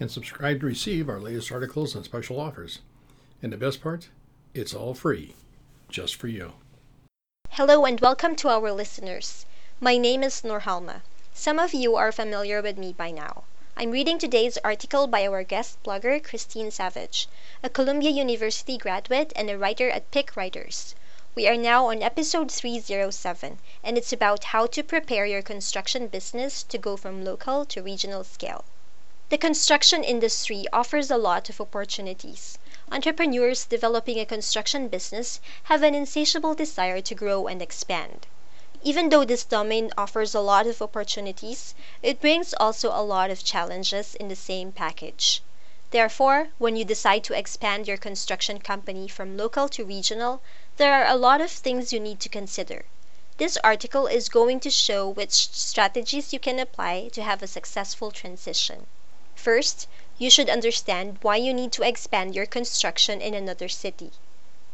and subscribe to receive our latest articles and special offers. And the best part, it's all free, just for you. Hello and welcome to our listeners. My name is Norhalma. Some of you are familiar with me by now. I'm reading today's article by our guest blogger, Christine Savage, a Columbia University graduate and a writer at Pick Writers. We are now on episode 307, and it's about how to prepare your construction business to go from local to regional scale. The construction industry offers a lot of opportunities. Entrepreneurs developing a construction business have an insatiable desire to grow and expand. Even though this domain offers a lot of opportunities, it brings also a lot of challenges in the same package. Therefore, when you decide to expand your construction company from local to regional, there are a lot of things you need to consider. This article is going to show which strategies you can apply to have a successful transition. First, you should understand why you need to expand your construction in another city.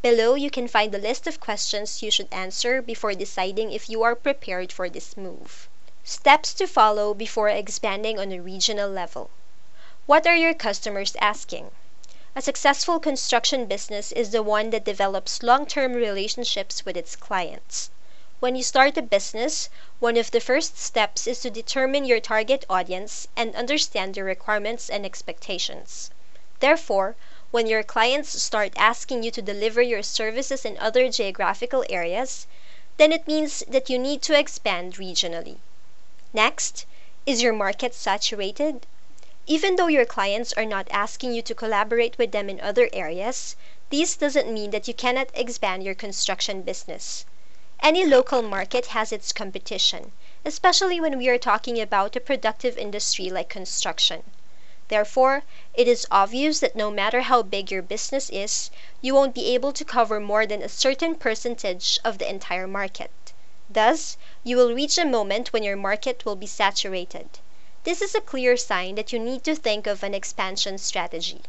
Below you can find a list of questions you should answer before deciding if you are prepared for this move. Steps to follow before expanding on a regional level. What are your customers asking? A successful construction business is the one that develops long-term relationships with its clients. When you start a business, one of the first steps is to determine your target audience and understand their requirements and expectations. Therefore, when your clients start asking you to deliver your services in other geographical areas, then it means that you need to expand regionally. Next, is your market saturated? Even though your clients are not asking you to collaborate with them in other areas, this doesn't mean that you cannot expand your construction business. Any local market has its competition, especially when we are talking about a productive industry like construction. Therefore, it is obvious that no matter how big your business is, you won't be able to cover more than a certain percentage of the entire market. Thus, you will reach a moment when your market will be saturated. This is a clear sign that you need to think of an expansion strategy.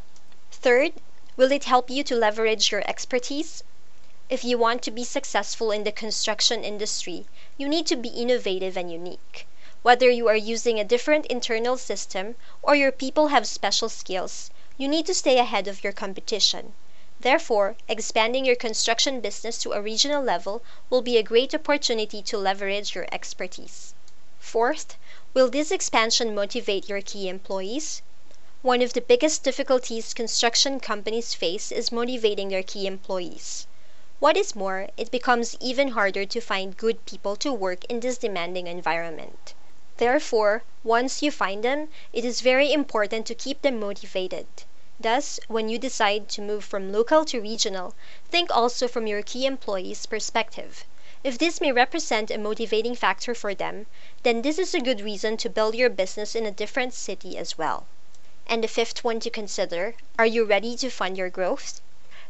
Third, will it help you to leverage your expertise? If you want to be successful in the construction industry, you need to be innovative and unique. Whether you are using a different internal system or your people have special skills, you need to stay ahead of your competition. Therefore, expanding your construction business to a regional level will be a great opportunity to leverage your expertise. Fourth, Will this expansion motivate your key employees? One of the biggest difficulties construction companies face is motivating their key employees. What is more, it becomes even harder to find good people to work in this demanding environment. Therefore, once you find them, it is very important to keep them motivated. Thus, when you decide to move from local to regional, think also from your key employees' perspective. If this may represent a motivating factor for them, then this is a good reason to build your business in a different city as well. And the fifth one to consider are you ready to fund your growth?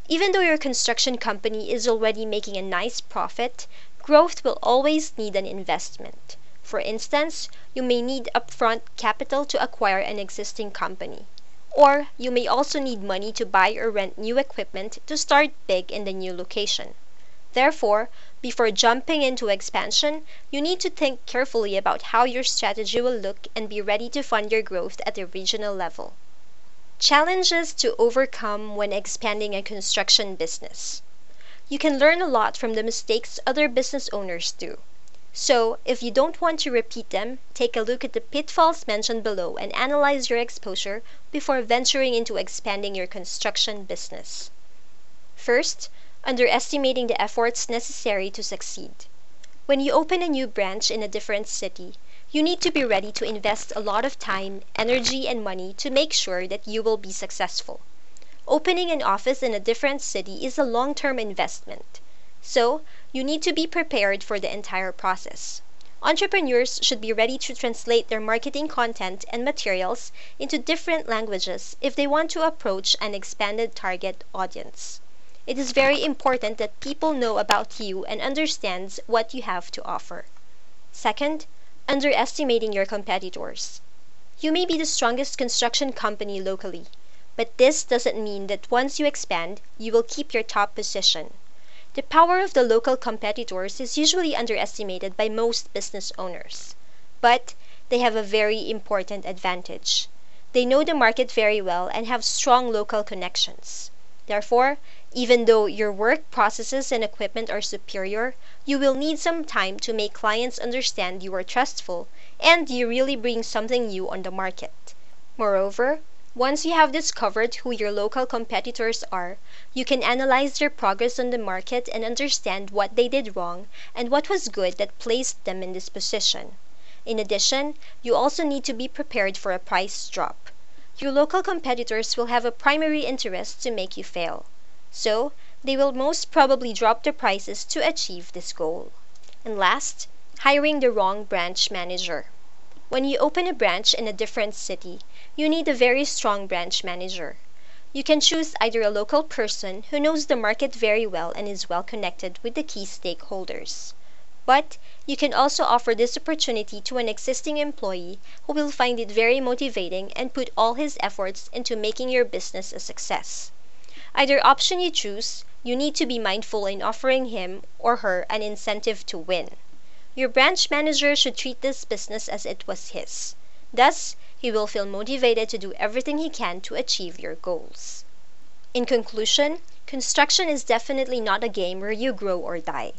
Even though your construction company is already making a nice profit, growth will always need an investment. For instance, you may need upfront capital to acquire an existing company. Or you may also need money to buy or rent new equipment to start big in the new location. Therefore, before jumping into expansion, you need to think carefully about how your strategy will look and be ready to fund your growth at the regional level. Challenges to overcome when expanding a construction business. You can learn a lot from the mistakes other business owners do. So, if you don't want to repeat them, take a look at the pitfalls mentioned below and analyze your exposure before venturing into expanding your construction business. First, underestimating the efforts necessary to succeed. When you open a new branch in a different city, you need to be ready to invest a lot of time, energy, and money to make sure that you will be successful. Opening an office in a different city is a long term investment. So, you need to be prepared for the entire process. Entrepreneurs should be ready to translate their marketing content and materials into different languages if they want to approach an expanded target audience. It is very important that people know about you and understands what you have to offer. Second, underestimating your competitors. You may be the strongest construction company locally, but this doesn't mean that once you expand, you will keep your top position. The power of the local competitors is usually underestimated by most business owners. But they have a very important advantage. They know the market very well and have strong local connections. Therefore, even though your work processes and equipment are superior, you will need some time to make clients understand you are trustful and you really bring something new on the market. Moreover, once you have discovered who your local competitors are, you can analyze their progress on the market and understand what they did wrong and what was good that placed them in this position. In addition, you also need to be prepared for a price drop. Your local competitors will have a primary interest to make you fail. So, they will most probably drop their prices to achieve this goal. And last, hiring the wrong branch manager. When you open a branch in a different city, you need a very strong branch manager. You can choose either a local person who knows the market very well and is well connected with the key stakeholders. But you can also offer this opportunity to an existing employee who will find it very motivating and put all his efforts into making your business a success. Either option you choose, you need to be mindful in offering him or her an incentive to win. Your branch manager should treat this business as it was his. Thus, he will feel motivated to do everything he can to achieve your goals. In conclusion, construction is definitely not a game where you grow or die.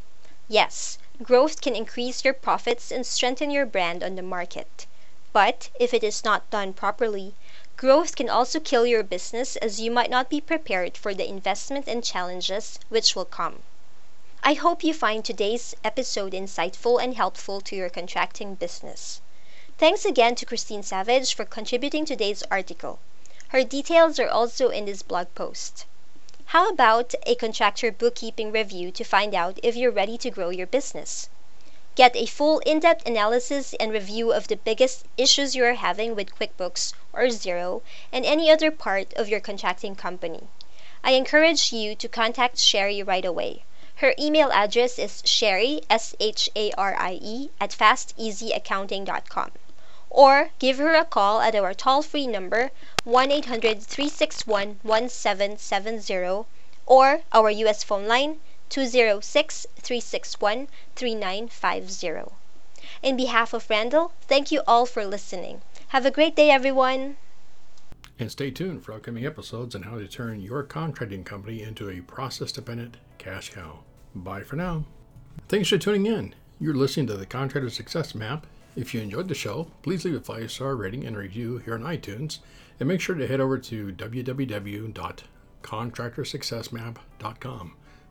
Yes, growth can increase your profits and strengthen your brand on the market. But if it is not done properly, growth can also kill your business as you might not be prepared for the investment and challenges which will come. I hope you find today's episode insightful and helpful to your contracting business. Thanks again to Christine Savage for contributing today's article. Her details are also in this blog post. How about a contractor bookkeeping review to find out if you're ready to grow your business? Get a full in depth analysis and review of the biggest issues you are having with QuickBooks or Xero and any other part of your contracting company. I encourage you to contact Sharie right away. Her email address is sharie, S-H-A-R-I-E, at fasteasyaccounting.com. Or give her a call at our toll-free number 1-800-361-1770 or our U.S. phone line 206-361-3950. In behalf of Randal, thank you all for listening. Have a great day, everyone. And stay tuned for upcoming episodes on how to turn your contracting company into a process dependent cash cow. Bye for now. Thanks for tuning in. You're listening to the Contractor Success Map. If you enjoyed the show, please leave a five star rating and review here on iTunes. And make sure to head over to www.contractorsuccessmap.com